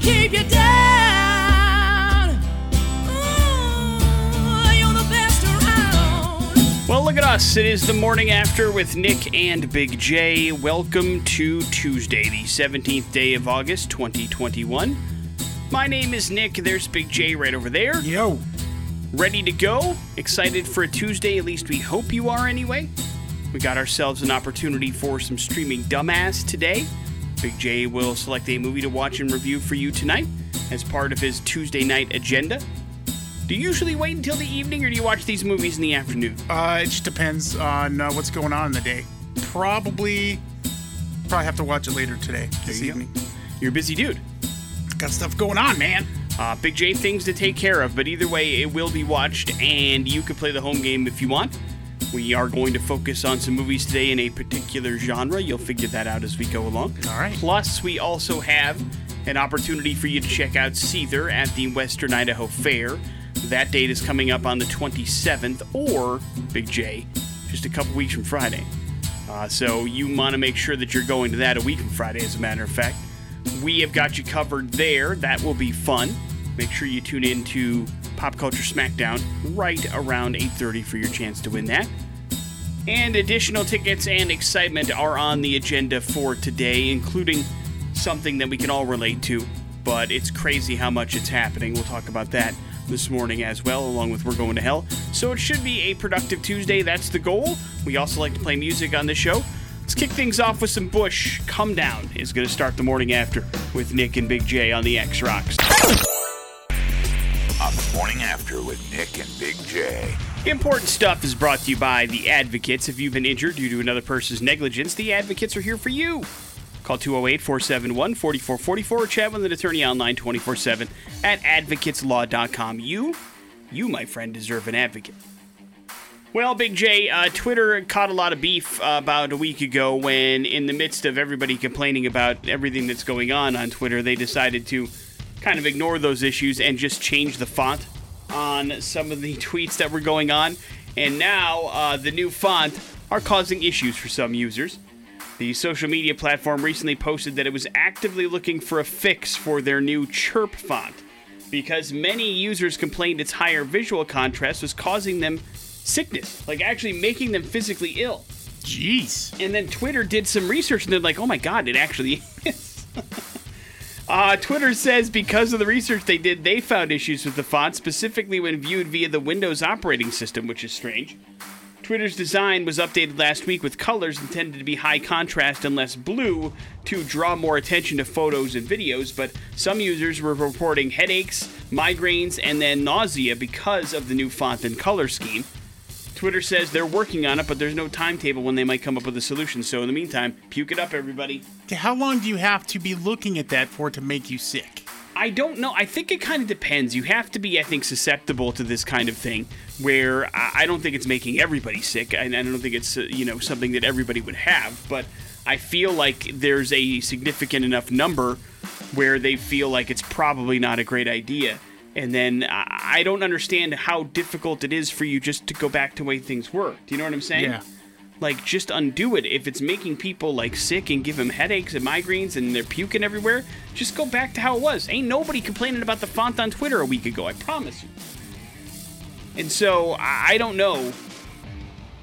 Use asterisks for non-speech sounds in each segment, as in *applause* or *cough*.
keep you down. Ooh, you're the best around. Well, look at us. It is the morning after with Nick and Big J. Welcome to Tuesday, the 17th day of August, 2021. My name is Nick. There's Big J right over there. Yo. Ready to go? Excited for a Tuesday? At least we hope you are anyway. We got ourselves an opportunity for some streaming dumbass today. Big J will select a movie to watch and review for you tonight as part of his Tuesday night agenda. Do you usually wait until the evening or do you watch these movies in the afternoon? Uh, it just depends on uh, what's going on in the day. Probably, probably have to watch it later today, this you go. evening. You're a busy dude. Got stuff going on, man. Uh, Big J things to take care of, but either way, it will be watched, and you can play the home game if you want. We are going to focus on some movies today in a particular genre. You'll figure that out as we go along. All right. Plus, we also have an opportunity for you to check out Seether at the Western Idaho Fair. That date is coming up on the 27th, or Big J, just a couple weeks from Friday. Uh, so you want to make sure that you're going to that a week from Friday, as a matter of fact. We have got you covered there. That will be fun. Make sure you tune in to Pop Culture Smackdown right around 8:30 for your chance to win that. And additional tickets and excitement are on the agenda for today, including something that we can all relate to, but it's crazy how much it's happening. We'll talk about that this morning as well, along with We're Going to Hell. So it should be a productive Tuesday. That's the goal. We also like to play music on this show. Let's kick things off with some Bush. Come Down is going to start the morning after with Nick and Big J on the X Rocks. Morning after with Nick and Big J. Important stuff is brought to you by the Advocates. If you've been injured due to another person's negligence, the Advocates are here for you. Call 208 471 4444 or chat with an attorney online 24 7 at advocateslaw.com. You, you, my friend, deserve an advocate. Well, Big J, uh, Twitter caught a lot of beef uh, about a week ago when, in the midst of everybody complaining about everything that's going on on Twitter, they decided to kind of ignore those issues and just change the font on some of the *laughs* tweets that were going on. And now uh, the new font are causing issues for some users. The social media platform recently posted that it was actively looking for a fix for their new Chirp font because many users complained its higher visual contrast was causing them sickness, like actually making them physically ill. Jeez. And then Twitter did some research and they're like, oh my god, it actually *laughs* is. *laughs* uh, Twitter says because of the research they did, they found issues with the font, specifically when viewed via the Windows operating system, which is strange. Twitter's design was updated last week with colors intended to be high contrast and less blue to draw more attention to photos and videos, but some users were reporting headaches, migraines, and then nausea because of the new font and color scheme. Twitter says they're working on it, but there's no timetable when they might come up with a solution. So in the meantime, puke it up, everybody. How long do you have to be looking at that for to make you sick? I don't know. I think it kind of depends. You have to be, I think, susceptible to this kind of thing. Where I don't think it's making everybody sick, and I don't think it's uh, you know something that everybody would have. But I feel like there's a significant enough number where they feel like it's probably not a great idea. And then I don't understand how difficult it is for you just to go back to the way things were. Do you know what I'm saying? Yeah. Like, just undo it. If it's making people like sick and give them headaches and migraines and they're puking everywhere, just go back to how it was. Ain't nobody complaining about the font on Twitter a week ago. I promise you. And so I don't know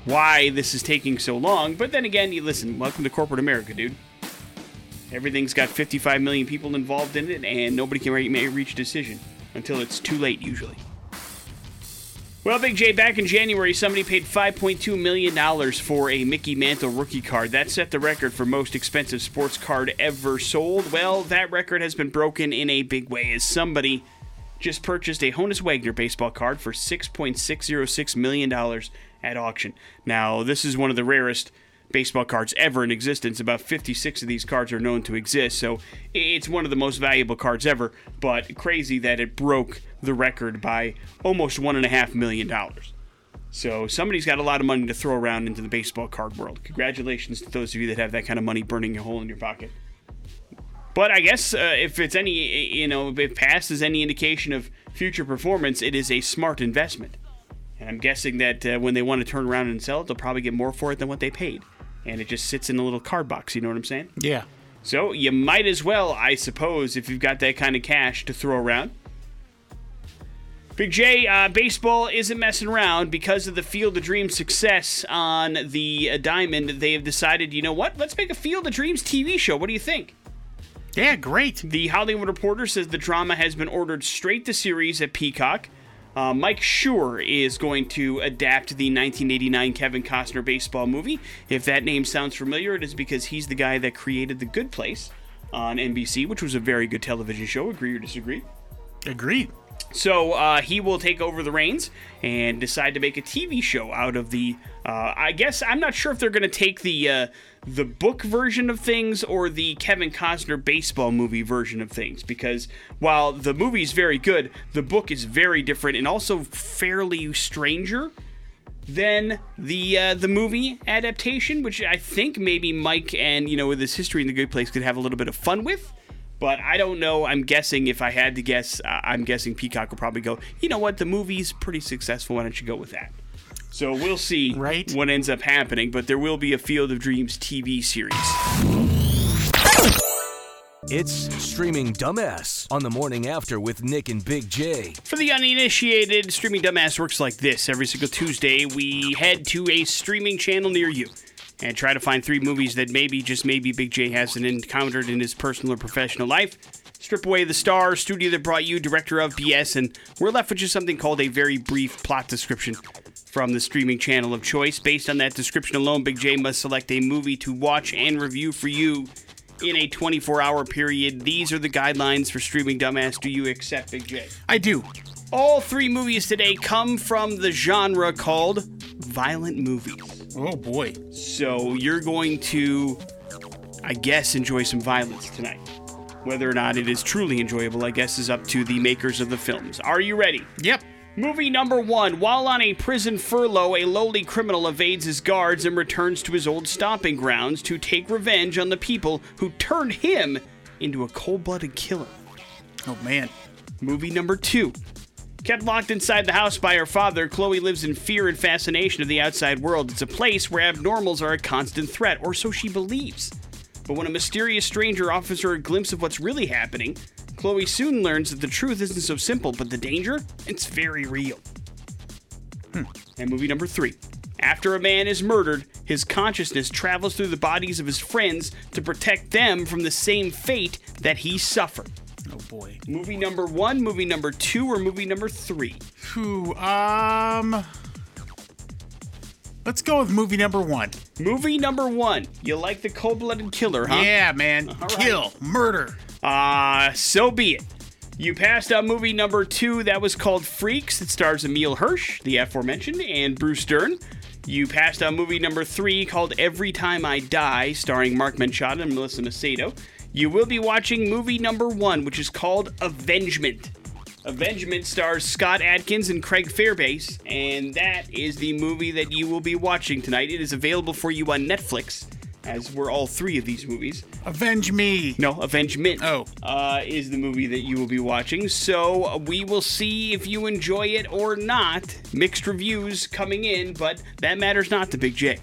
why this is taking so long. But then again, you listen. Welcome to corporate America, dude. Everything's got 55 million people involved in it, and nobody can re- may reach a decision until it's too late, usually. Well, Big J, back in January, somebody paid $5.2 million for a Mickey Mantle rookie card. That set the record for most expensive sports card ever sold. Well, that record has been broken in a big way as somebody just purchased a Honus Wagner baseball card for $6.606 million at auction. Now, this is one of the rarest baseball cards ever in existence. About 56 of these cards are known to exist, so it's one of the most valuable cards ever, but crazy that it broke the record by almost $1.5 million. So somebody's got a lot of money to throw around into the baseball card world. Congratulations to those of you that have that kind of money burning a hole in your pocket. But I guess uh, if it's any, you know, if past is any indication of future performance, it is a smart investment. And I'm guessing that uh, when they want to turn around and sell it, they'll probably get more for it than what they paid. And it just sits in a little card box. You know what I'm saying? Yeah. So you might as well, I suppose, if you've got that kind of cash to throw around. Big J, uh, baseball isn't messing around because of the Field of Dreams success on the uh, Diamond. They have decided, you know what? Let's make a Field of Dreams TV show. What do you think? Yeah, great. The Hollywood Reporter says the drama has been ordered straight to series at Peacock. Uh, Mike Schur is going to adapt the 1989 Kevin Costner baseball movie. If that name sounds familiar, it is because he's the guy that created The Good Place on NBC, which was a very good television show. Agree or disagree? Agreed. So uh, he will take over the reins and decide to make a TV show out of the. Uh, I guess I'm not sure if they're going to take the uh, the book version of things or the Kevin Costner baseball movie version of things because while the movie is very good, the book is very different and also fairly stranger than the uh, the movie adaptation, which I think maybe Mike and you know with his history in the Good Place could have a little bit of fun with. But I don't know. I'm guessing if I had to guess, uh, I'm guessing Peacock will probably go. You know what? The movie's pretty successful. Why don't you go with that? So we'll see Right. what ends up happening. But there will be a Field of Dreams TV series. It's Streaming Dumbass on the morning after with Nick and Big J. For the uninitiated, Streaming Dumbass works like this. Every single Tuesday, we head to a streaming channel near you and try to find three movies that maybe, just maybe, Big J hasn't encountered in his personal or professional life. Strip away the star, studio that brought you, director of BS, and we're left with just something called a very brief plot description from the streaming channel of choice. Based on that description alone, Big J must select a movie to watch and review for you in a 24 hour period. These are the guidelines for Streaming Dumbass. Do you accept, Big J? I do. All three movies today come from the genre called violent movies. Oh boy. So you're going to, I guess, enjoy some violence tonight. Whether or not it is truly enjoyable, I guess, is up to the makers of the films. Are you ready? Yep. Movie number one. While on a prison furlough, a lowly criminal evades his guards and returns to his old stomping grounds to take revenge on the people who turned him into a cold blooded killer. Oh man. Movie number two. Kept locked inside the house by her father, Chloe lives in fear and fascination of the outside world. It's a place where abnormals are a constant threat, or so she believes. But when a mysterious stranger offers her a glimpse of what's really happening, Chloe soon learns that the truth isn't so simple, but the danger, it's very real. And movie number three. After a man is murdered, his consciousness travels through the bodies of his friends to protect them from the same fate that he suffered. Oh boy. Movie number one, movie number two, or movie number three? Who? Um. Let's go with movie number one. Movie number one. You like the cold blooded killer, huh? Yeah, man. right. Kill, murder. Uh, so be it. You passed on movie number two that was called Freaks. It stars Emile Hirsch, the aforementioned, and Bruce Dern. You passed on movie number three called Every Time I Die, starring Marc Menchaca and Melissa Macedo. You will be watching movie number one, which is called Avengement. Avengement stars Scott Adkins and Craig Fairbrass, and that is the movie that you will be watching tonight. It is available for you on Netflix, as were all three of these movies. Avenge me. No, Avengement. Oh. uh, is the movie that you will be watching. So uh, we will see if you enjoy it or not. Mixed reviews coming in, but that matters not to Big J.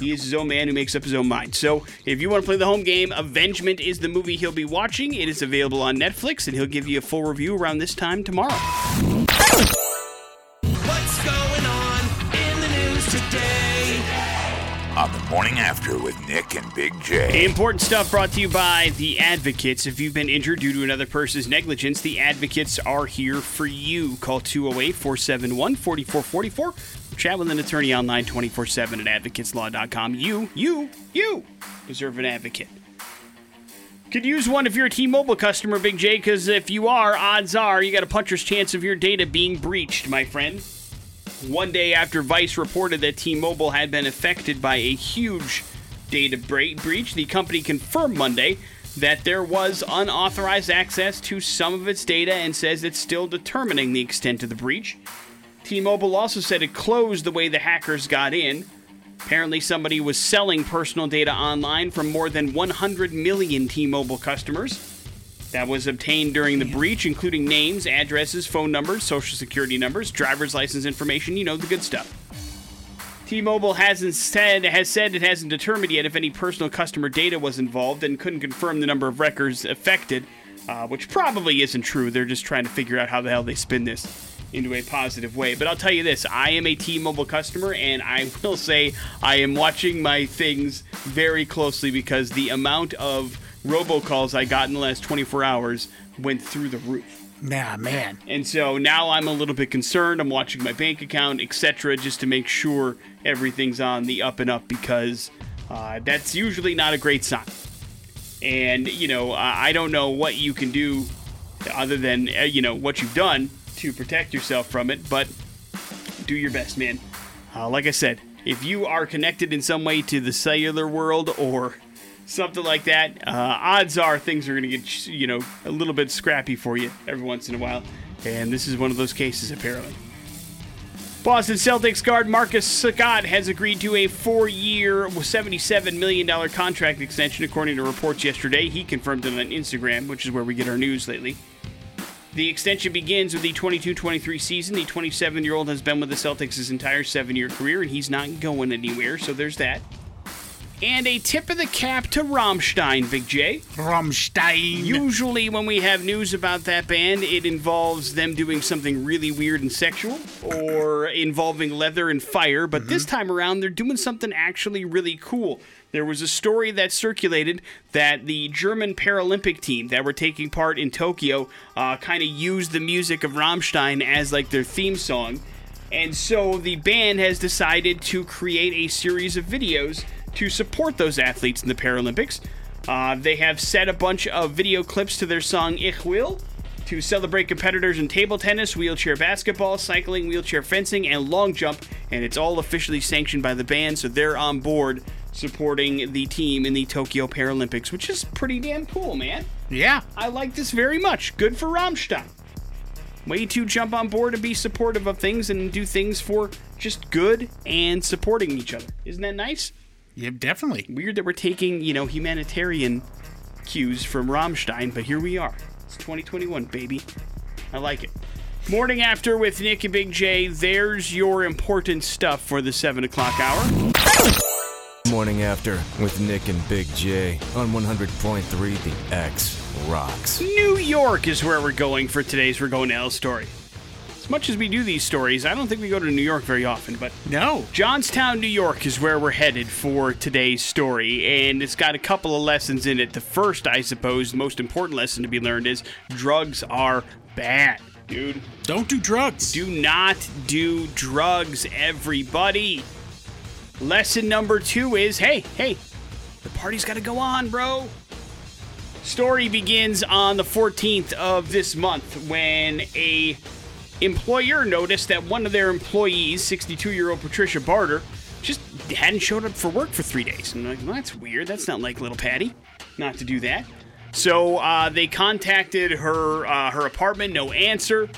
He is his own man who makes up his own mind. So if you want to play the home game, Avengement is the movie he'll be watching. It is available on Netflix, and he'll give you a full review around this time tomorrow. The morning after with Nick and Big J. Important stuff brought to you by The Advocates. If you've been injured due to another person's negligence, The Advocates are here for you. Call 208 471 4444. Chat with an attorney online 24 7 at advocateslaw.com. You, you, you deserve an advocate. Could use one if you're a T Mobile customer, Big J, because if you are, odds are you got a puncher's chance of your data being breached, my friend. One day after Vice reported that T Mobile had been affected by a huge data bre- breach, the company confirmed Monday that there was unauthorized access to some of its data and says it's still determining the extent of the breach. T Mobile also said it closed the way the hackers got in. Apparently, somebody was selling personal data online from more than 100 million T Mobile customers. That was obtained during the breach, including names, addresses, phone numbers, social security numbers, driver's license information, you know, the good stuff. T-Mobile hasn't said has said it hasn't determined yet if any personal customer data was involved and couldn't confirm the number of records affected, uh, which probably isn't true. They're just trying to figure out how the hell they spin this into a positive way. But I'll tell you this: I am a T-Mobile customer, and I *laughs* will say I am watching my things very closely because the amount of robocalls I got in the last 24 hours went through the roof. Nah, man. And so now I'm a little bit concerned. I'm watching my bank account, etc., just to make sure everything's on the up and up because uh, that's usually not a great sign. And, you know, I I don't know what you can do other than, uh, you know, what you've done to protect yourself from it, but do your best, man. Uh, like I said, if you are connected in some way to the cellular world or something like that, uh, odds are things are going to get, you know, a little bit scrappy for you every once in a while. And this is one of those cases, apparently. Boston Celtics guard Marcus Scott has agreed to a four year, $77 million contract extension, according to reports yesterday. He confirmed it on Instagram, which is where we get our news lately. The extension begins with the 22 23 season. The 27 year old has been with the Celtics his entire seven year career, and he's not going anywhere, so there's that. And a tip of the cap to Rammstein, Big J. Rammstein. Usually, when we have news about that band, it involves them doing something really weird and sexual or involving leather and fire. But this time around, they're doing something actually really cool. There was a story that circulated that the German Paralympic team that were taking part in Tokyo uh, kind of used the music of Rammstein as like their theme song. And so the band has decided to create a series of videos to support those athletes in the Paralympics. Uh, they have set a bunch of video clips to their song Ich Will to celebrate competitors in table tennis, wheelchair basketball, cycling, wheelchair fencing, and long jump. And it's all officially sanctioned by the band, so they're on board supporting the team in the Tokyo Paralympics, which is pretty damn cool, man. Yeah. I like this very much. Good for Rammstein. Way to jump on board and be supportive of things and do things for just good and supporting each other. Isn't that nice? Yeah, definitely. Weird that we're taking, you know, humanitarian cues from Rammstein, but here we are. It's 2021, baby. I like it. Morning after with Nick and Big J. There's your important stuff for the 7 o'clock hour. Morning after with Nick and Big J on 100.3 The X Rocks. New York is where we're going for today's We're Going to Hell story. As much as we do these stories, I don't think we go to New York very often, but No. Johnstown, New York is where we're headed for today's story, and it's got a couple of lessons in it. The first, I suppose, the most important lesson to be learned is drugs are bad, dude. Don't do drugs. Do not do drugs, everybody. Lesson number two is hey, hey, the party's got to go on, bro. Story begins on the 14th of this month when a employer noticed that one of their employees, 62-year-old Patricia Barter, just hadn't showed up for work for three days. And I'm like, well, that's weird. That's not like little Patty, not to do that. So uh, they contacted her uh, her apartment, no answer.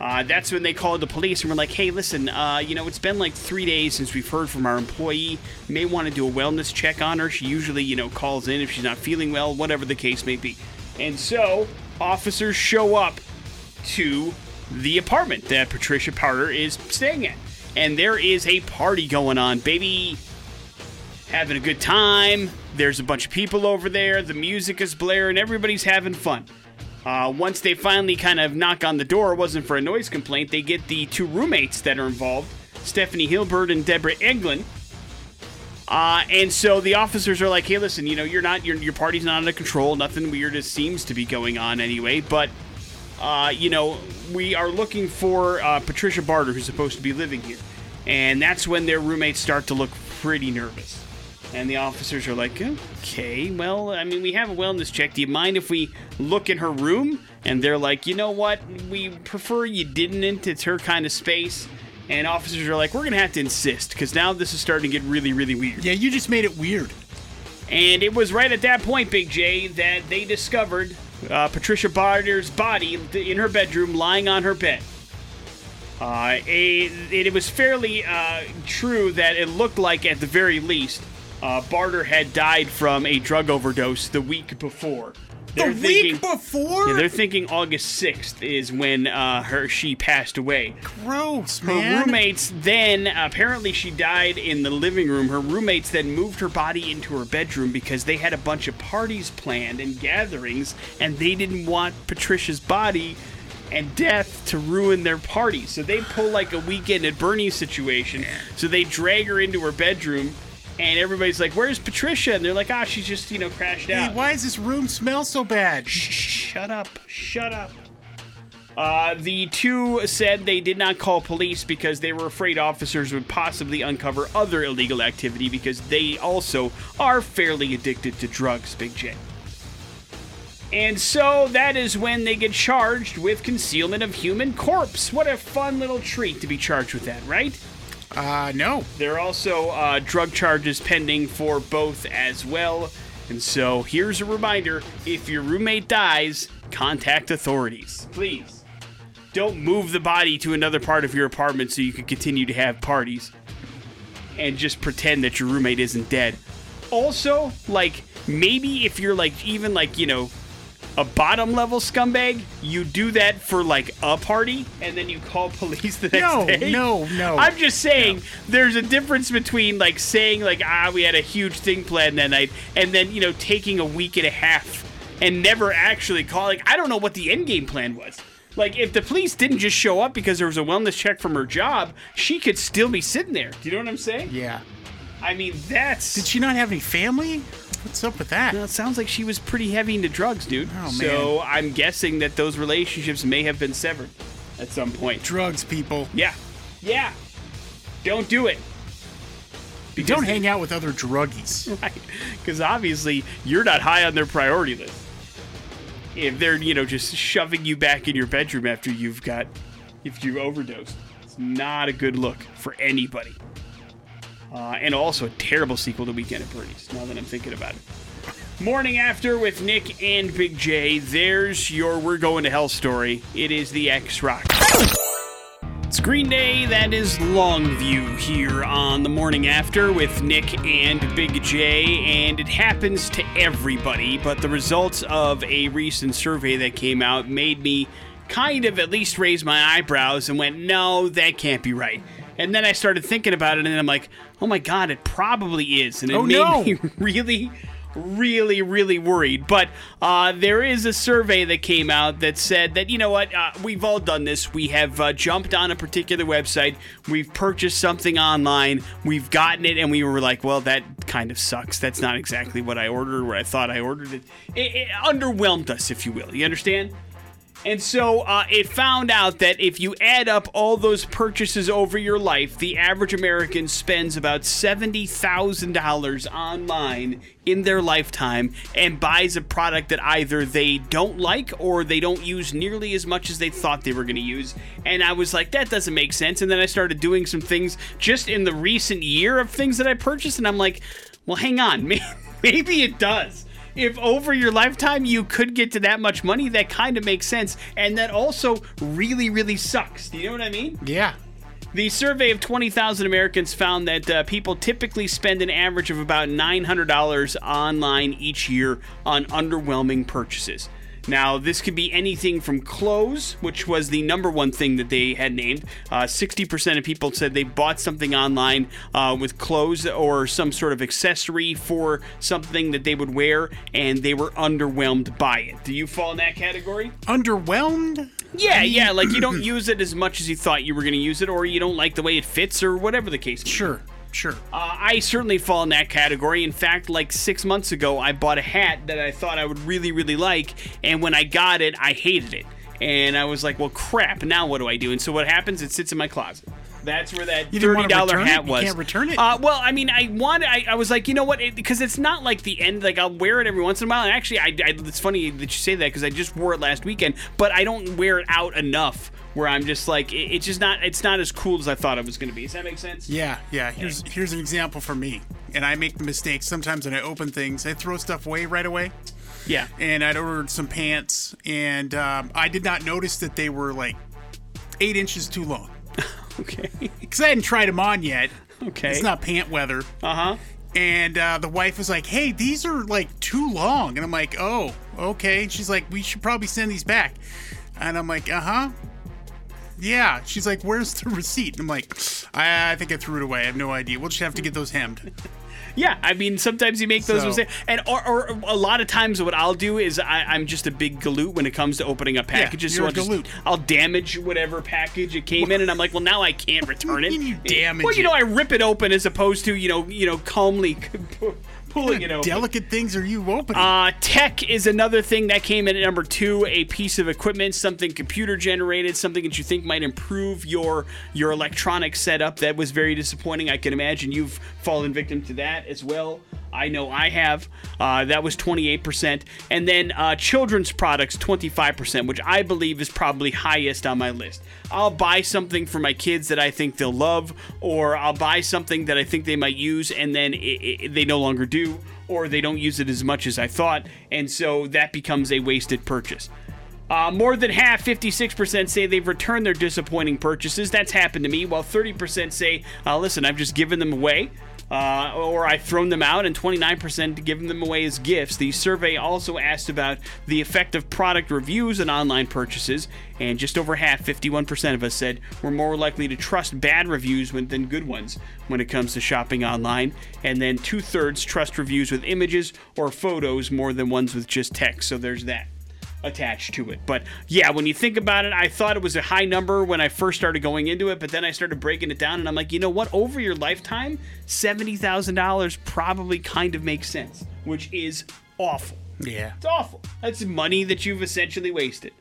Uh, that's when they called the police and were like, hey, listen, uh, you know, it's been like three days since we've heard from our employee. May want to do a wellness check on her. She usually, you know, calls in if she's not feeling well, whatever the case may be. And so officers show up to the apartment that Patricia Barter is staying at. And there is a party going on, baby. Having a good time. There's a bunch of people over there. The music is blaring. Everybody's having fun. Uh, once they finally kind of knock on the door, it wasn't for a noise complaint. They get the two roommates that are involved, Stephanie Hilbert and Deborah Eglin. Uh, and so the officers are like, "Hey, listen, you know, you're not your your party's not under control. Nothing weird seems to be going on anyway. But, uh, you know, we are looking for uh, Patricia Barter, who's supposed to be living here." And that's when their roommates start to look pretty nervous. And the officers are like, okay, well, I mean, we have a wellness check. Do you mind if we look in her room? And they're like, you know what? We prefer you didn't. It's her kind of space. And officers are like, we're going to have to insist because now this is starting to get really, really weird. Yeah, you just made it weird. And it was right at that point, Big J, that they discovered uh, Patricia Barter's body in her bedroom lying on her bed. Uh, it, it was fairly uh, true that it looked like, at the very least, uh, Barter had died from a drug overdose the week before. The thinking- week before? Yeah, they're thinking August 6th is when uh, her she passed away. Gross, Her man. roommates then apparently she died in the living room. Her roommates then moved her body into her bedroom because they had a bunch of parties planned and gatherings, and they didn't want Patricia's body and death to ruin their party. So they pull like a weekend at Bernie's situation. So they drag her into her bedroom. And everybody's like, "Where's Patricia?" And they're like, "Ah, she's just you know crashed Hey, out." why does this room smell so bad? Shh, Shut up. Shut up. Uh, the two said they did not call police because they were afraid officers would possibly uncover other illegal activity because they also are fairly addicted to drugs, Big J. And so that is when they get charged with concealment of human corpse. What a fun little treat to be charged with that, right? Uh, no. There are also uh, drug charges pending for both as well. And so here's a reminder if your roommate dies, contact authorities. Please. Don't move the body to another part of your apartment so you can continue to have parties and just pretend that your roommate isn't dead. Also, like, maybe if you're like, even like, you know, a bottom level scumbag, you do that for like a party and then you call *laughs* police the next No, day. no, no. I'm just saying there's a difference between like saying like ah we had a huge thing planned that night and then you know taking a week and a half and never actually calling. I don't know what the end game plan was. Like if the police didn't just show up because there was a wellness check from her job, she could still be sitting there. Do you know what I'm saying? Yeah. I mean that's Did she not have any family? What's up with that? Well, it sounds like she was pretty heavy into drugs, dude. Oh, So I'm guessing that those relationships may have been severed at some point. Drugs, people. Yeah. Yeah. Don't do it. Because Don't hang out with other druggies. *laughs* Right. Because obviously you're not high on their priority list. If they're, you know, just shoving you back in your bedroom after you've got, if you overdosed, it's not a good look for anybody. Uh, and also a terrible sequel to Weekend at Bernie's, now that I'm thinking about it. Morning After with Nick and Big J. There's your We're Going to Hell story. It is the X Rock. It's Green Day, that is Longview here on the morning after with Nick and Big J, and it happens to everybody, but the results of a recent survey that came out made me kind of at least raise my eyebrows and went, no, that can't be right. And then I started thinking about it, and I'm like, oh my god, it probably is. And it Oh, made no. me *laughs* really, really, really worried. But uh, there is a survey that came out that said that, you know what, uh, we've all done this. We have uh, jumped on a particular website, we've purchased something online, we've gotten it, and we were like, well, that kind of sucks. That's not exactly what I ordered or I thought I ordered it. It, it underwhelmed us, if you will. You understand? And so uh, it found out that if you add up all those purchases over your life, the average American spends about $70,000 online in their lifetime and buys a product that either they don't like or they don't use nearly as much as they thought they were going to use. And I was like, that doesn't make sense. And then I started doing some things just in the recent year of things that I purchased, and I'm like, well, hang on, *laughs* maybe it does if over your lifetime you could get to that much money, that kind of makes sense. And that also really, really sucks. Do you know what I mean? Yeah. The survey of 20,000 Americans found that uh, people typically spend an average of about $900 online each year on underwhelming purchases. Now, this could be anything from clothes, which was the number one thing that they had named. Uh, 60% of people said they bought something online uh, with clothes or some sort of accessory for something that they would wear, and they were underwhelmed by it. Do you fall in that category? Underwhelmed? Yeah, yeah, like you don't use it as much as you thought you were going to use it, or you don't like the way it fits, or whatever the case. may be. Sure. Uh, I certainly fall in that category. In fact, like six months ago, I bought a hat that I thought I would really, really like, and when I got it, I hated it. And I was like, well, crap, now what do I do? And so what happens? It sits in my closet. That's where that You thirty dollar hat it? You was. can't return it? Uh, well, I mean, I wanted. I, I was like, you know what? It, because it's not like the end. Like I'll wear it every once in a while. And actually, I, I it's funny that you say that because I just wore it last weekend. But I don't wear it out enough where I'm just like, it, it's just not. It's not as cool as I thought it was going to be. Does that make sense? Yeah, yeah. Here's here's an example for me. And I make the mistake sometimes when I open things, I throw stuff away right away. Yeah. And I'd ordered some pants, and um, I did not notice that they were like eight inches too long *laughs* Okay. because I hadn't tried them on yet. Okay. It's not pant weather. Uh huh. And uh, the wife was like, "Hey, these are like too long," and I'm like, "Oh, okay." And she's like, "We should probably send these back," and I'm like, "Uh huh." Yeah, she's like, "Where's the *laughs* receipt?" And I'm like, I, "I think I threw it away. I have no idea. We'll just have to get those hemmed." Yeah, I mean, sometimes you make those So- mistakes, and or, or a lot of times, what I'll do is I, I'm just a big galoot when it comes to opening up packages. you're so a I'll, just, galoot. I'll damage whatever package it came in, and I'm like, well, now I can't return it. do you mean you damage Well, you know. I rip it open as opposed to you know, you know, calmly *laughs* pulling it *laughs* open. Delicate things are you opening? Uh, tech is another thing that came in at number two. A piece of equipment, something computer generated, something that you think might improve your your electronic setup. That was very disappointing. I can imagine you've fallen victim to that as well. I know I have. Uh, that was 28%. And then uh, children's products, 25%, which I believe is probably highest on my list. I'll buy something for my kids that I think they'll love, or I'll buy something that I think they might use, and then it, it, they no longer do, or they don't use it as much as I thought, and so that becomes a wasted purchase. Uh, more than half, 56%, say they've returned their disappointing purchases. That's happened to me, while 30% say, uh, listen, I've just given them away. Uh, or I've thrown them out, and 29% given them away as gifts. The survey also asked about the effect of product reviews and online purchases, and just over half, 51% of us said we're more likely to trust bad reviews than good ones when it comes to shopping online. And then two thirds trust reviews with images or photos more than ones with just text. So there's that attached to it. But yeah, when you think about it, I thought it was a high number when I first started going into it, but then I started breaking it down and I'm like, you know what? Over your lifetime, $70,000 probably kind of makes sense, which is awful. yeah. It's awful. That's money that you've essentially wasted.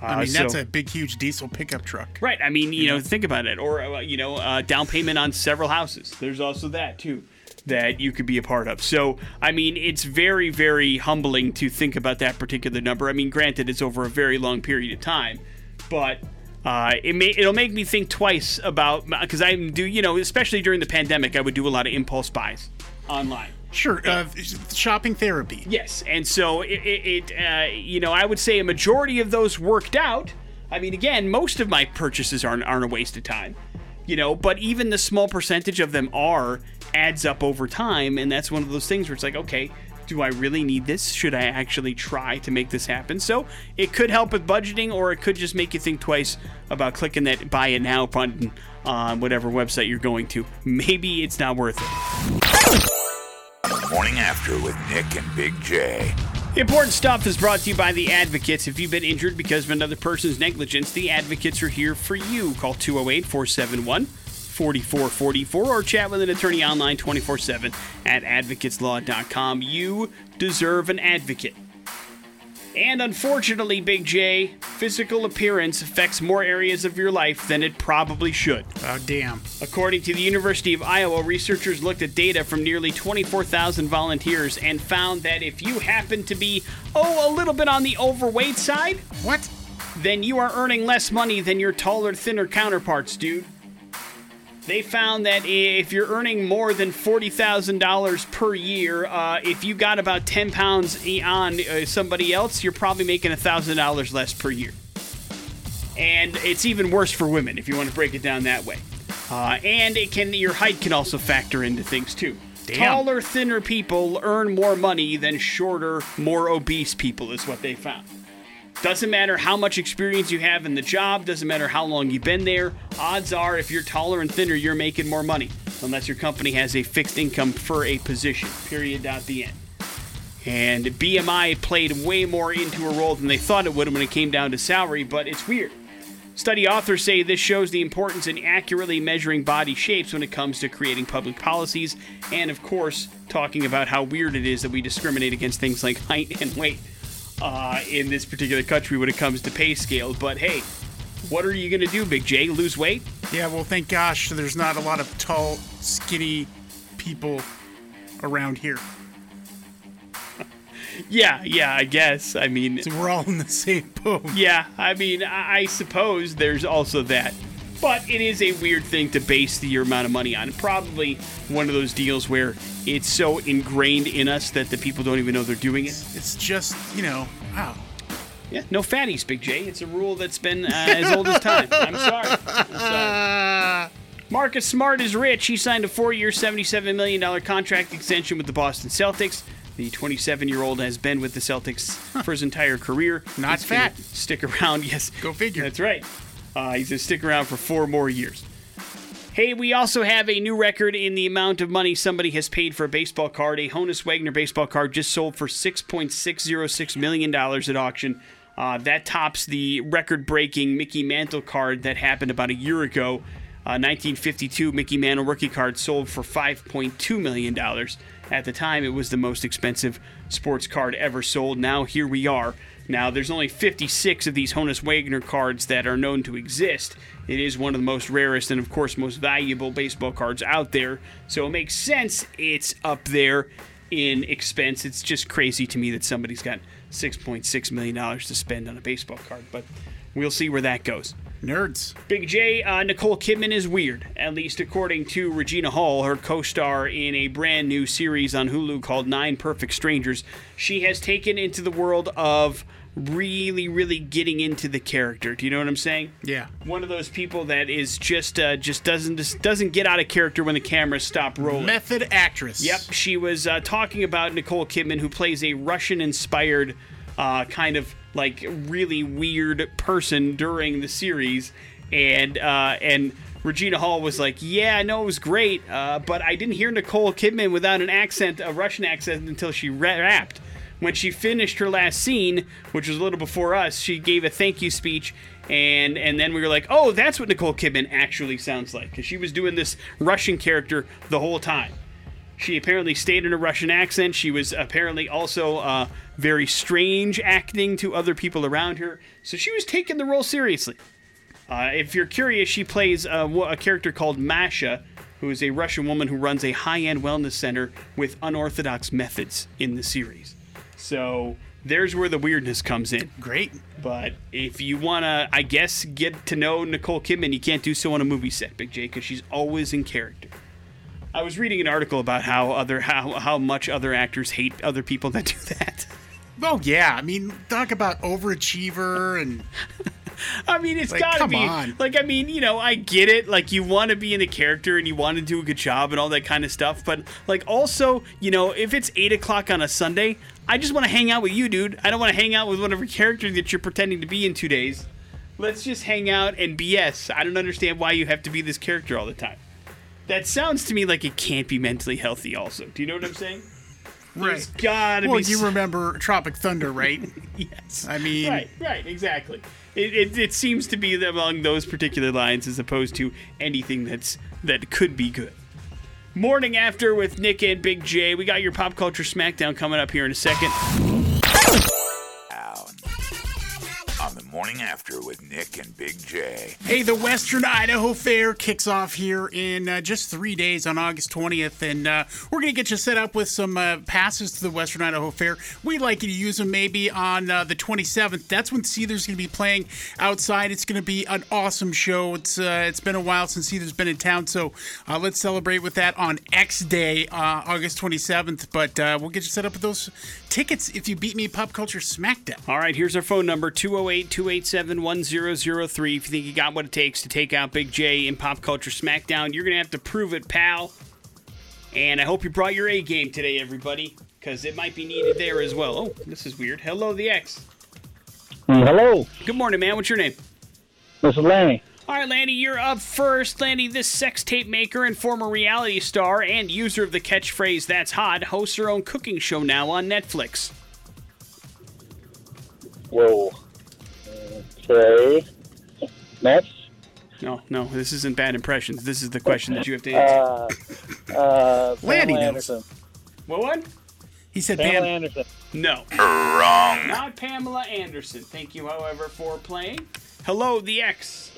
I Uh, mean, that's so- a big, huge diesel pickup truck. Right. I mean, you know, think about it. Or, uh, you know, uh, down payment on several houses. There's also that, too, that you could be a part of. So, I mean, it's very, very humbling to think about that particular number. I mean, granted, it's over a very long period of time, but. Uh, it may it'll make me think twice about because I do you know especially during the pandemic I would do a lot of impulse buys online. Sure, uh, shopping therapy. Yes, and so it, it, it uh, you know, I would say a majority of those worked out. I mean, again, most of my purchases aren't aren't a waste of time, you know, but even the small percentage of them are adds up over time, and that's one of those things where it's like, okay, do I really need this? Should I actually try to make this happen? So it could help with budgeting, or it could just make you think twice about clicking that buy it now button on whatever website you're going to. Maybe it's not worth it. Morning After with Nick and Big J. Important stuff is brought to you by the Advocates. If you've been injured because of another person's negligence, the Advocates are here for you. Call 208 471 4444 or chat with an attorney online 24 7 at advocateslaw.com. You deserve an advocate. And unfortunately, Big J, physical appearance affects more areas of your life than it probably should. Oh, damn. According to the University of Iowa, researchers looked at data from nearly 24,000 volunteers and found that if you happen to be, oh, a little bit on the overweight side, What? then you are earning less money than your taller, thinner counterparts, dude. They found that if you're earning more than $40,000 per year, uh, if you got about 10 pounds on uh, somebody else, you're probably making $1,000 less per year. And it's even worse for women if you want to break it down that way. Uh, and it can your height can also factor into things too. Damn. Taller, thinner people earn more money than shorter, more obese people, is what they found. Doesn't matter how much experience you have in the job, doesn't matter how long you've been there. Odds are, if you're taller and thinner, you're making more money. Unless your company has a fixed income for a position. Period. Out the end. And BMI played way more into a role than they thought it would when it came down to salary, but it's weird. Study authors say this shows the importance in accurately measuring body shapes when it comes to creating public policies, and of course, talking about how weird it is that we discriminate against things like height and weight uh, in this particular country when it comes to pay scale. But hey, what are you going to do, Big J? Lose weight? Yeah, well, thank gosh there's not a lot of tall, skinny people around here. *laughs* Yeah, yeah, I guess. I mean, So we're all in the same boat. Yeah, I mean, I I suppose there's also that. But it is a weird thing to base the amount of money on. Probably one of those deals where it's so ingrained in us that the people don't even know they're doing it. It's just, you know, wow. Yeah, no fatties, Big J. It's a rule that's been uh, as old as time. I'm sorry. I'm sorry. Marcus Smart is rich. He signed a four-year, $77 million contract extension with the Boston Celtics. The 27-year-old has been with the Celtics for his entire career. Not He's fat. Stick around. *laughs* Yes. Go figure. That's right. Uh, he's going to stick around for four more years. Hey, we also have a new record in the amount of money somebody has paid for a baseball card. A Honus Wagner baseball card just sold for $6.606 million at auction. Uh, that tops the record breaking Mickey Mantle card that happened about a year ago. Uh, 1952 Mickey Mantle rookie card sold for $5.2 million. At the time, it was the most expensive sports card ever sold. Now, here we are. Now, there's only 56 of these Honus Wagner cards that are known to exist. It is one of the most rarest and, of course, most valuable baseball cards out there. So it makes sense it's up there in expense. It's just crazy to me that somebody's got $6.6 million to spend on a baseball card. But we'll see where that goes. Nerds. Big J, uh, Nicole Kidman is weird, at least according to Regina Hall, her co star in a brand new series on Hulu called Nine Perfect Strangers. She has taken into the world of really, really getting into the character. Do you know what I'm saying? Yeah. One of those people that is just uh, just doesn't just doesn't get out of character when the cameras stop rolling. Method actress. Yep, she was uh, talking about Nicole Kidman, who plays a Russian-inspired, uh, kind of like really weird person during the series, and uh, and Regina Hall was like, "Yeah, no, it was great, uh, but I didn't hear Nicole Kidman without an accent, a Russian accent, until she ra- rapped." When she finished her last scene, which was a little before us, she gave a thank you speech, and and then we were like, "Oh, that's what Nicole Kidman actually sounds like," because she was doing this Russian character the whole time. She apparently stayed in a Russian accent. She was apparently also uh, very strange acting to other people around her. So she was taking the role seriously. Uh, if you're curious, she plays a, a character called Masha, who is a Russian woman who runs a high end wellness center with unorthodox methods in the series. So there's where the weirdness comes in. Great. But if you want to, I guess, get to know Nicole Kidman, you can't do so on a movie set, Big J, because she's always in character. I was reading an article about how other how how much other actors hate other people that do that. Oh yeah. I mean, talk about overachiever and *laughs* I mean, it's Like, gotta come be on. like I mean, you know, I get it. Like you want to be in the character and you want to do a good job and all that kind of stuff. But like also, you know, if it's eight o'clock on a Sunday, I just want to hang out with you, dude. I don't want to hang out with whatever character that you're pretending to be in two days. Let's just hang out and BS. I don't understand why you have to be this character all the time. That sounds to me like it can't be mentally healthy. Also, do you know what I'm saying? There's right. gotta Well, be. you remember Tropic Thunder, right? *laughs* yes. I mean, Right, right, exactly. It, it, it seems to be among those particular lines as opposed to anything that's that could be good. Morning after with Nick and Big J. We got your pop culture smackdown coming up here in a second. Morning after with Nick and Big J. Hey, the Western Idaho Fair kicks off here in uh, just three days on August 20th, and uh, we're going to get you set up with some uh, passes to the Western Idaho Fair. We'd like you to use them maybe on uh, the 27th. That's when Seether's going to be playing outside. It's going to be an awesome show. It's uh, it's been a while since Seether's been in town, so uh, let's celebrate with that on X Day, uh, August 27th. But uh, we'll get you set up with those tickets if you beat me Pop Culture Smackdown. All right, here's our phone number 208 287 1003. If you think you got what it takes to take out Big J in Pop Culture Smackdown, you're going to have to prove it, pal. And I hope you brought your A game today, everybody, because it might be needed there as well. Oh, this is weird. Hello, the X. Mm, hello, Good morning, man. What's your name? this is Lanny. All right, Lanny, you're up first. Lanny, this sex tape maker and former reality star and user of the catchphrase "That's hot" hosts her own cooking show now on Netflix. Whoa. Okay. Next. No, no, this isn't bad impressions. This is the question that you have to answer. Uh, uh, *laughs* Lanny Pamela knows. Anderson. what one? He said, Pamela Pam. Anderson. No, Wrong. not Pamela Anderson. Thank you, however, for playing. Hello, the X.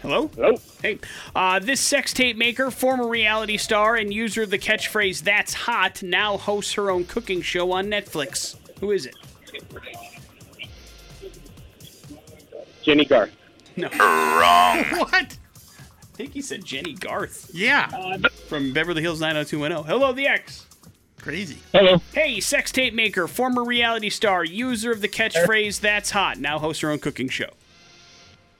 Hello. Hello. Hey, uh, this sex tape maker, former reality star, and user of the catchphrase "That's hot," now hosts her own cooking show on Netflix. Who is it? Jennie Garth. No, Wrong. *laughs* What? I think he said Jennie Garth Yeah. Uh, from Beverly Hills 90210. Hello, the X. Crazy. Hello. Hey, sex tape maker, former reality star, user of the catchphrase "That's hot," now hosts her own cooking show.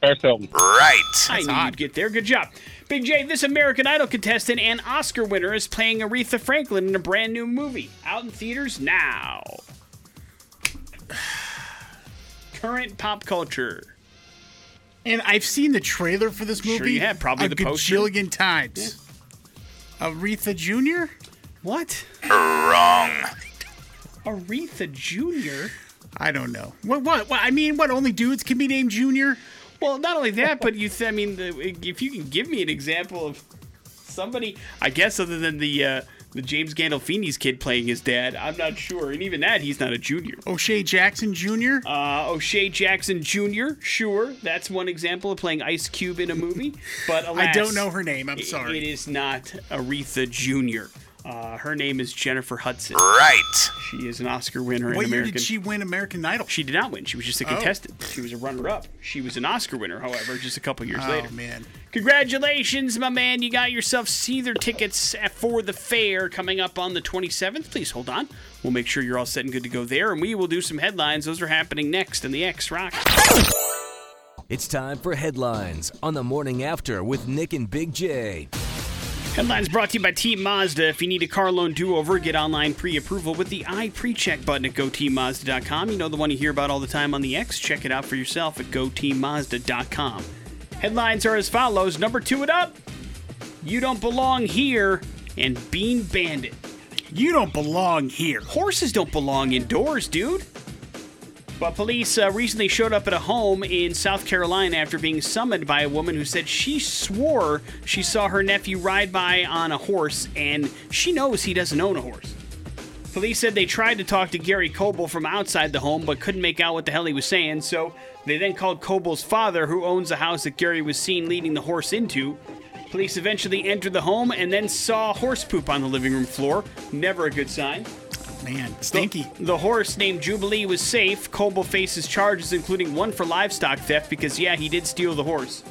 Paris Hilton. Right. I knew odd. you'd get there. Good job. Big J, this American Idol contestant and Oscar winner is playing Aretha Franklin in a brand new movie. Out in theaters now. *sighs* Current pop culture. And I've seen the trailer for this movie. Sure you have, probably a the poster. gajillion times. Aretha Jr. What? Wrong. Aretha Jr.? I don't know. What? What? what I mean, what? Only dudes can be named Junior? Well, not only that, but you. Th- I mean, the, if you can give me an example of somebody, I guess, other than the uh, the James Gandolfini's kid playing his dad, I'm not sure. And even that, he's not a junior. O'Shea Jackson Jr. Uh, O'Shea Jackson Jr. Sure, that's one example of playing Ice Cube in a movie. But alas, *laughs* I don't know her name. I'm sorry. It is not Aretha Jr. Uh, her name is Jennifer Hudson. Right. She is an Oscar winner what in year American. did she win American Idol? She did not win. She was just a Oh. contestant. She was a runner-up. She was an Oscar winner, however, just a couple years oh later. man. Congratulations, my man. You got yourself Seether tickets for the fair coming up on the 27th. Please hold on. We'll make sure you're all set and good to go there, and we will do some headlines. Those are happening next in the X Rock. It's time for headlines on the morning after with Nick and Big J. Headlines brought to you by Team Mazda. If you need a car loan do-over, get online pre-approval with the iPrecheck button at goteammazda.com. You know the one you hear about all the time on the X. Check it out for yourself at goteammazda.com. Headlines are as follows. Number two it up. You don't belong here. And Bean Bandit. You don't belong here. Horses don't belong indoors, dude. But police uh, recently showed up at a home in South Carolina after being summoned by a woman who said she swore she saw her nephew ride by on a horse and she knows he doesn't own a horse. Police said they tried to talk to Gary Coble from outside the home but couldn't make out what the hell he was saying, so they then called Coble's father, who owns the house that Gary was seen leading the horse into. Police eventually entered the home and then saw horse poop on the living room floor. Never a good sign. Man, stinky. The horse named Jubilee was safe. Coble faces charges, including one for livestock theft, because, yeah, he did steal the horse.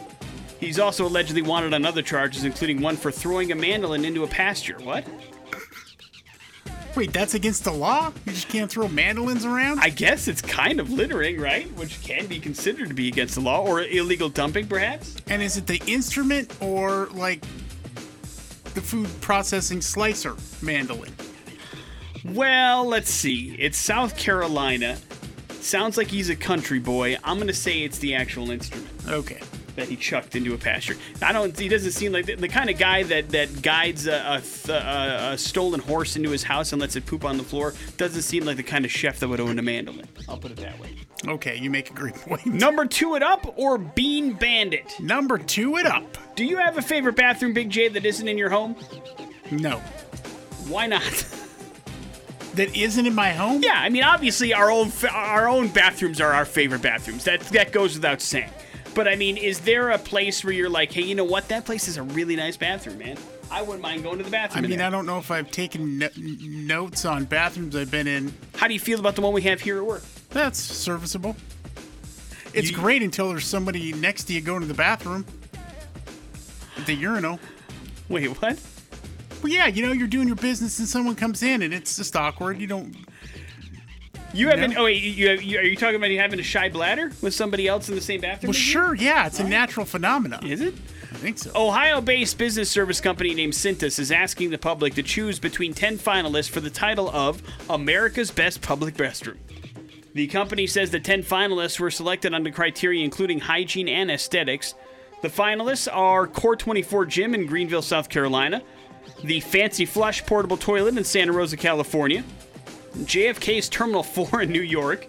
He's also allegedly wanted on other charges, including one for throwing a mandolin into a pasture. What? Wait, that's against the law? You just can't throw mandolins around? I guess it's kind of littering, right? Which can be considered to be against the law, or illegal dumping, perhaps? and is it the instrument or like the food processing slicer mandolin? Well, let's see. It's South Carolina. Sounds like he's a country boy. I'm going to say it's the actual instrument. Okay. that he chucked into a pasture. I don't. He doesn't seem like the, the kind of guy that that guides a, a, a, a stolen horse into his house and lets it poop on the floor. Doesn't seem like the kind of chef that would own a mandolin. I'll put it that way. Okay, you make a great *laughs* point. Number two, it up or Bean Bandit. Number two, it up. Do you have a favorite bathroom, Big J, that isn't in your home? No. Why not? *laughs* That isn't in my home? yeah, I mean, obviously our own our own bathrooms are our favorite bathrooms. That that goes without saying. But I mean, is there a place where you're like, hey, you know what? That place is a really nice bathroom, man. I wouldn't mind going to the I bathroom. in mean. I don't know if I've taken no- notes on bathrooms I've been in. How do you feel about the one we have here at work? That's serviceable. It's You- great until there's somebody next to you going to the bathroom. At the urinal. Wait, what? Well, yeah, you know, you're doing your business and someone comes in and it's just awkward. You don't. You haven't? No. Oh wait, you, you, are you talking about you having a shy bladder with somebody else in the same bathroom? Well, as you? sure, yeah, it's a natural phenomenon. Is it? I think so. Ohio-based business service company named Cintas is asking the public to choose between 10 finalists for the title of America's Best Public Restroom. The company says the 10 finalists were selected under criteria including hygiene and aesthetics. The finalists are Core 24 Gym in Greenville, South Carolina, the Fancy Flush Portable Toilet in Santa Rosa, California, JFK's Terminal *laughs* 4 in New York,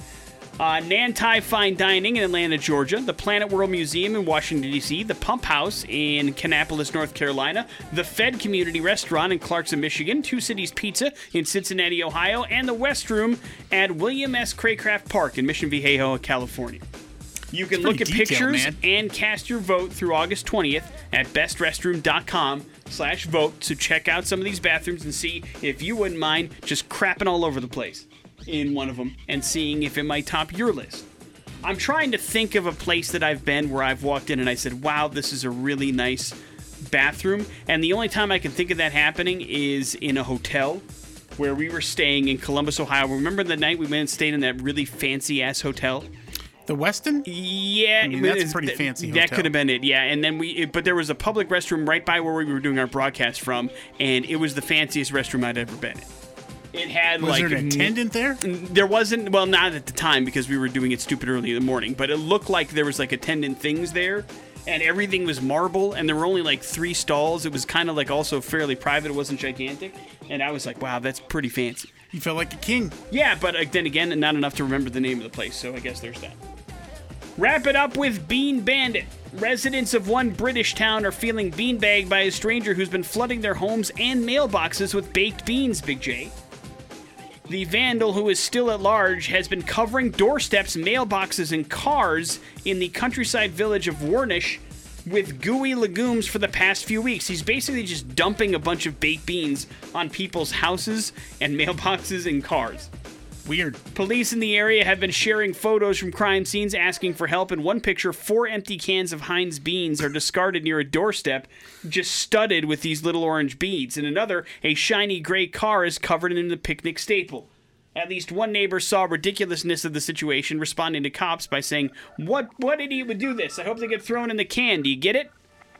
uh, Nan Thai Fine Dining in Atlanta, Georgia, the Planet Word Museum in Washington, D.C., the Pump House in Kannapolis, North Carolina, the Fed Community Restaurant in Clarkson, Michigan, Two Cities Pizza in Cincinnati, Ohio, and the West Room at William S. Craycraft Park in Mission Viejo, California. You can look at detailed, pictures man. and cast your vote through August 20th at bestrestroom.com slash vote. So check out some of these bathrooms and see if you wouldn't mind just crapping all over the place in one of them and seeing if it might top your list. I'm trying to think of a place that I've been where I've walked in and I said, wow, this is a really nice bathroom. And the only time I can think of that happening is in a hotel where we were staying in Columbus, Ohio. Remember the night we went and stayed in that really fancy ass hotel? The Westin? Yeah, mean, that's was- pretty th- fancy That hotel. could have been it. Yeah, and then we, it- but there was a public restroom right by where we were doing our broadcast from, and it was the fanciest restroom I'd ever been in. It had Was like there an attendant there? There wasn't. Well, not at the time because we were doing it stupid early in the morning. But it looked like there was like attendant things there, and everything was marble, and there were only like three stalls. It was kind of like also fairly private. It wasn't gigantic, and I was like, wow, that's pretty fancy. You felt like a king. Yeah, but uh, then again, not enough to remember the name of the place, so I guess there's that. Wrap it up with Bean Bandit. Residents of one British town are feeling beanbagged by a stranger who's been flooding their homes and mailboxes with baked beans, Big J. The vandal, who is still at large, has been covering doorsteps, mailboxes, and cars in the countryside village of Warnish with gooey legumes for the past few weeks. He's basically just dumping a bunch of baked beans on people's houses and *laughs* mailboxes and cars. Weird. Police in the area have been sharing photos from crime scenes asking for help. In one picture, four empty cans of Heinz beans are discarded near a doorstep, just studded with these little orange beads. In another, a shiny gray car is covered in the picnic staple. At least one neighbor saw ridiculousness of the situation, responding to cops by saying, "What what idiot would do this? I hope they get thrown in the can. Do you get it?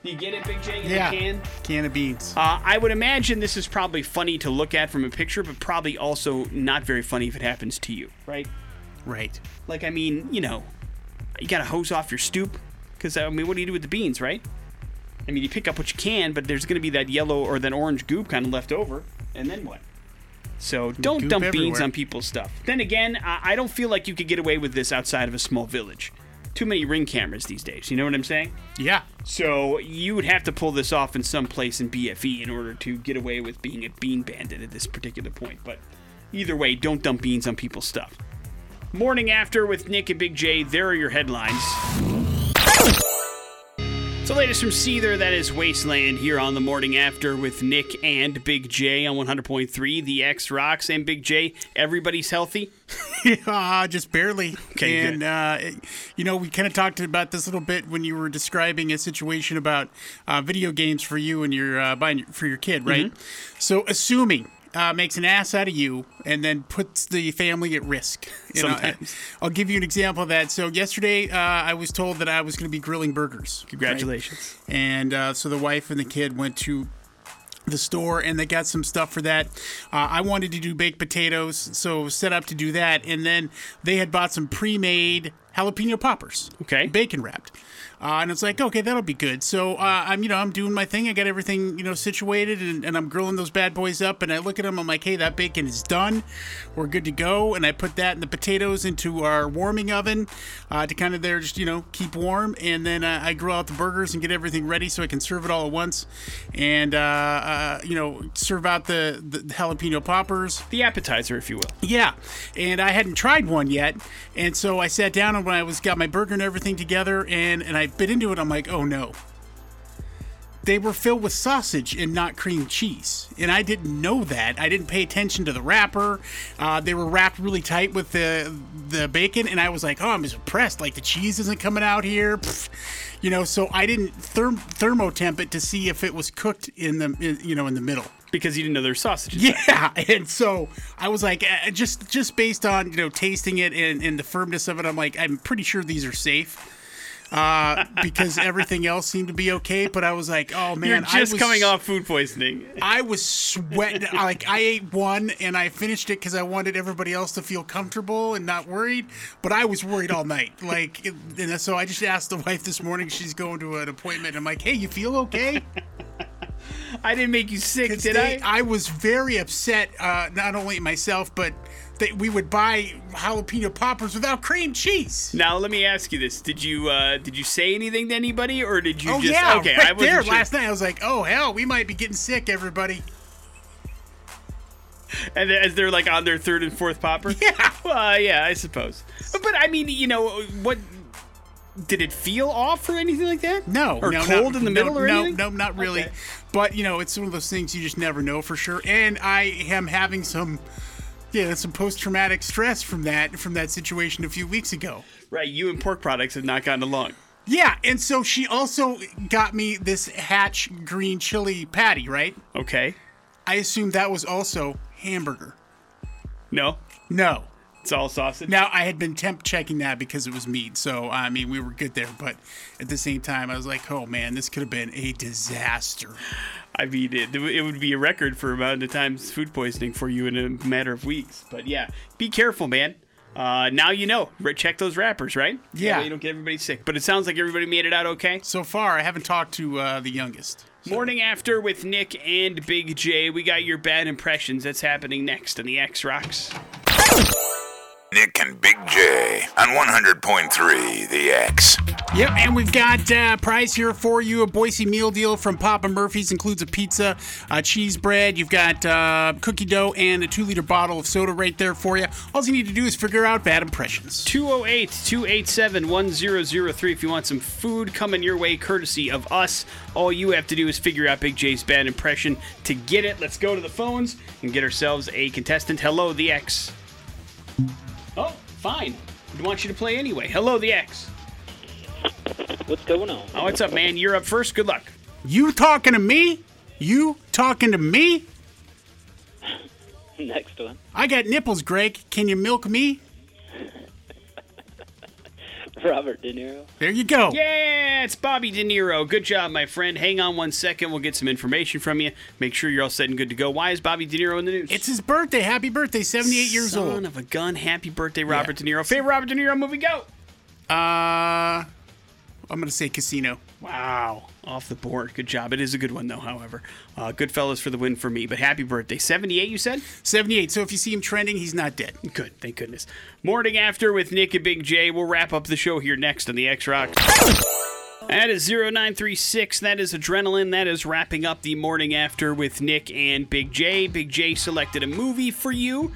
You get it, Big J? In Yeah. the can?" Can of beans. Uh, I would imagine this is probably funny to look at from a picture, but probably also not very funny if it happens to you, right? right. Like, I mean, you know, you got to hose off your stoop. Because, I mean, what do you do with the beans, right? I mean, you pick up what you can, but there's going to be that yellow or that orange goop kind of left over. And then what? So don't Goop dump beans on people's stuff. Then again, I don't feel like you could get away with this outside of a small village. Too many ring cameras these days. You know what I'm saying? Yeah. So you would have to pull this off in some place in BFE in order to get away with being a bean bandit at this particular point. But either way, don't dump beans on people's stuff. Morning after with Nick and Big J, there are your headlines. So, latest from Seether, that is Wasteland here on the morning after with Nick and Big J on 100.3, the X Rocks and Big J. Everybody's healthy. *laughs* uh, just barely. Okay, and good. uh, it- you know, we kind of talked about this a little bit when you were describing a situation about uh, video games for you and your uh, buying for your kid, right? Mm-hmm. So, assuming uh, makes an ass out of you and then puts the family at risk. You know, Sometimes. I'll give you an example of that. So, yesterday uh, I was told that I was going to be grilling burgers. right? Congratulations. And uh, so the wife and the kid went to the store and they got some stuff for that. Uh, I wanted to do baked potatoes, so set up to do that. And then they had bought some pre-made jalapeno poppers, Okay. bacon wrapped. Uh, and it's like, okay, that'll be good. So uh, I'm, you know, I'm doing my thing. I got everything, you know, situated, and, and I'm grilling those bad boys up. And I look at them. I'm like, hey, that bacon is done. We're good to go. And I put that and the potatoes into our warming oven uh, to kind of there, just you know, keep warm. And then uh, I grill out the burgers and get everything ready so I can serve it all at once. And uh, uh, you know, serve out the, the jalapeno poppers. The appetizer, if you will. Yeah, and I hadn't tried one yet, and so I sat down and when I was got my burger and everything together, and and I bit into it, I'm like, oh no. They were filled with sausage and not cream cheese, and I didn't know that. I didn't pay attention to the wrapper. Uh, they were wrapped really tight with the the bacon, and I was like, oh, I'm just impressed. Like the cheese isn't coming out here, Pfft. you know. So I didn't therm- thermotemp it to see if it was cooked in the in, you know in the middle. Because you didn't know there were sausages. Yeah, *laughs* and so I was like, uh, just just based on you know tasting it and, and the firmness of it, I'm like, I'm pretty sure these are safe. Uh, because everything else seemed to be okay, but I was like, oh man, You're I just was, coming off food poisoning. I was sweating. like I ate one and I finished it because I wanted everybody else to feel comfortable and not worried. But I was worried all night. Like, and so I just asked the wife this morning. She's going to an appointment. I'm like, hey, you feel okay? *laughs* I didn't make you sick, did they- I? I was very upset, uh, not only myself, but that we would buy jalapeno poppers without cream cheese. Now let me ask you this: Did you uh, did you say anything to anybody, or did you oh just yeah, okay? right I there sure. last night. I was like, oh hell, we might be getting sick, everybody. And as they're like on their third and fourth popper. *laughs* Yeah. Uh, yeah, I suppose. But, I mean, you know, what did it feel off or anything like that? No, or no, cold no, in the no, middle or no, anything? No, not really. Okay. But you know, it's one of those things you just never know for sure. And I am having some, yeah, that's some post-traumatic stress from that from that situation a few weeks ago. Right, you and pork products have not gotten along. Yeah, and so she also got me this Hatch green chili patty, right? Okay. I assume that was also hamburger. No. No. It's all sausage. Now I had been temp checking that because it was meat, so I mean we were good there. But at the same time, I was like, oh man, this could have been a disaster. I mean, it, it would be a record for amount of times food poisoning for you in a matter of weeks. But yeah, be careful, man. Uh, now you know. Check those wrappers, right? Yeah. You don't get everybody sick. But it sounds like everybody made it out okay. So far, I haven't talked to uh, the youngest. Morning after with Nick and Big J. We got your bad impressions. That's happening next on the X Rocks. Nick and Big J on 100.3 The X. Yep, and we've got uh, prize here for you. A Boise meal deal from Papa Murphy's includes a pizza, uh, cheese bread. You've got uh, cookie dough and a two-liter bottle of soda right there for you. All you need to do is figure out bad impressions. 208 287 1003 if you want some food coming your way courtesy of us. All you have to do is figure out Big J's bad impression to get it. Let's go to the phones and get ourselves a contestant. Hello, the X. Fine. We want you to play anyway. Hello, the X. What's going on? Oh, what's up, man? You're up first. Good luck. You talking to me? You talking to me? *laughs* Next one. I got nipples, Greg. Can you milk me? *laughs* Robert De Niro. There you go. Yeah, it's Bobby De Niro. Good job, my friend. Hang on one second. We'll get some information from you. Make sure you're all set and good to go. Why is Bobby De Niro in the news? It's his birthday. Happy birthday. 78 years old. Son old. of a gun. Happy birthday, Robert De Niro. Favorite Robert De Niro movie? Go. Uh, I'm going to say casino. Wow, off the board. Good job. It is a good one, though, however. Uh, Goodfellas for the win for me, but happy birthday. 78, you said? 78. So if you see him trending, he's not dead. Good, thank goodness. Morning after with Nick and Big J. We'll wrap up the show here next on the X Rock. That is 0936. That is Adrenaline. That is wrapping up the morning after with Nick and Big J. Big J selected a movie for you.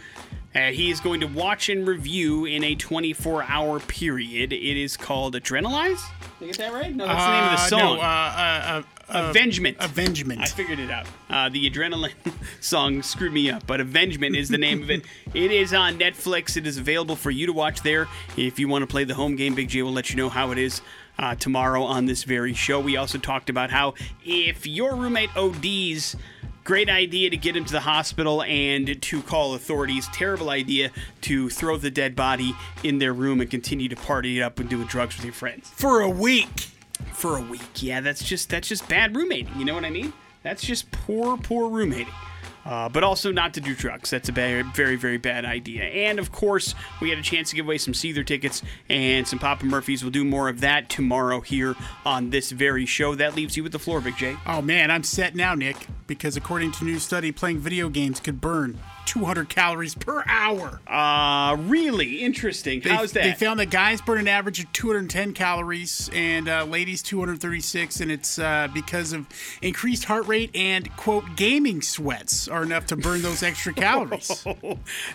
Uh, he is going to watch and review in a 24 hour period. It is called Adrenalize? Did I get that right? No, that's the name of the Uh, song. No, uh, uh, uh, Avengement. Avengement. I figured it out. Uh, the Adrenaline *laughs* song screwed me up, but Avengement is the name of it. It is on Netflix. It is available for you to watch there. If you want to play the home game, Big J will let you know how it is uh, tomorrow on this very show. We also talked about how if your roommate ODs, great idea to get him to the hospital and to call authorities. Terrible idea to throw the dead body in their room and continue to party it up and doing drugs with your friends For a week. for a week. Yeah, that's just that's just bad roommating. You know what I mean? That's just poor, poor roommating. Uh, but also not to do drugs. That's a very, very, very bad idea. And of course, we had a chance to give away some Seether tickets and some Papa Murphys. We'll do more of that tomorrow here on this very show. That leaves you with the floor, Big J. Oh man, I'm set now, Nick, because according to new study, playing video games could burn 200 calories per hour. Uh, really interesting. They, How's that? They found that guys burn an average of 210 calories and uh, ladies 236, and it's uh, because of increased heart rate and quote gaming sweats are enough to burn those extra *laughs* calories.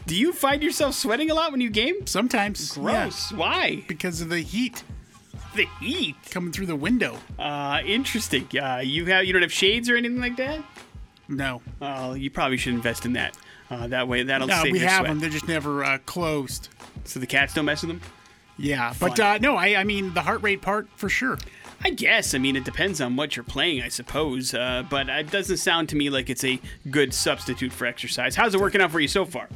do you find yourself sweating a lot when you game? Sometimes, yeah, Gross. Why? because of the heat The heat. coming through the window. Uh, interesting. Uh, you have you don't have shades or anything like that? No, Oh, you probably should invest in that. Uh, that way, that'll no, save we have sweat. them. They're just never uh, closed. So the cats don't mess with them. Yeah, but uh, no, I, I mean the heart rate part for sure. I guess. I mean, it depends on what you're playing, I suppose. Uh, but it doesn't sound to me like it's a good substitute for exercise. How's it working out for you so far?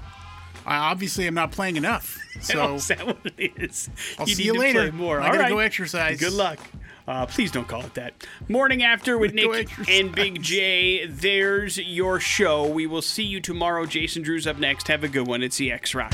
I obviously am not playing enough, *laughs* so is that what it is? I'll you see need you to later. Play more. I All gotta right. go exercise. Good luck. Uh, please don't call it that. Morning after with *laughs* Nick and Big *laughs* J. There's your show. We will see you tomorrow. Jason Drew's up next. Have a good one. It's the X Rock.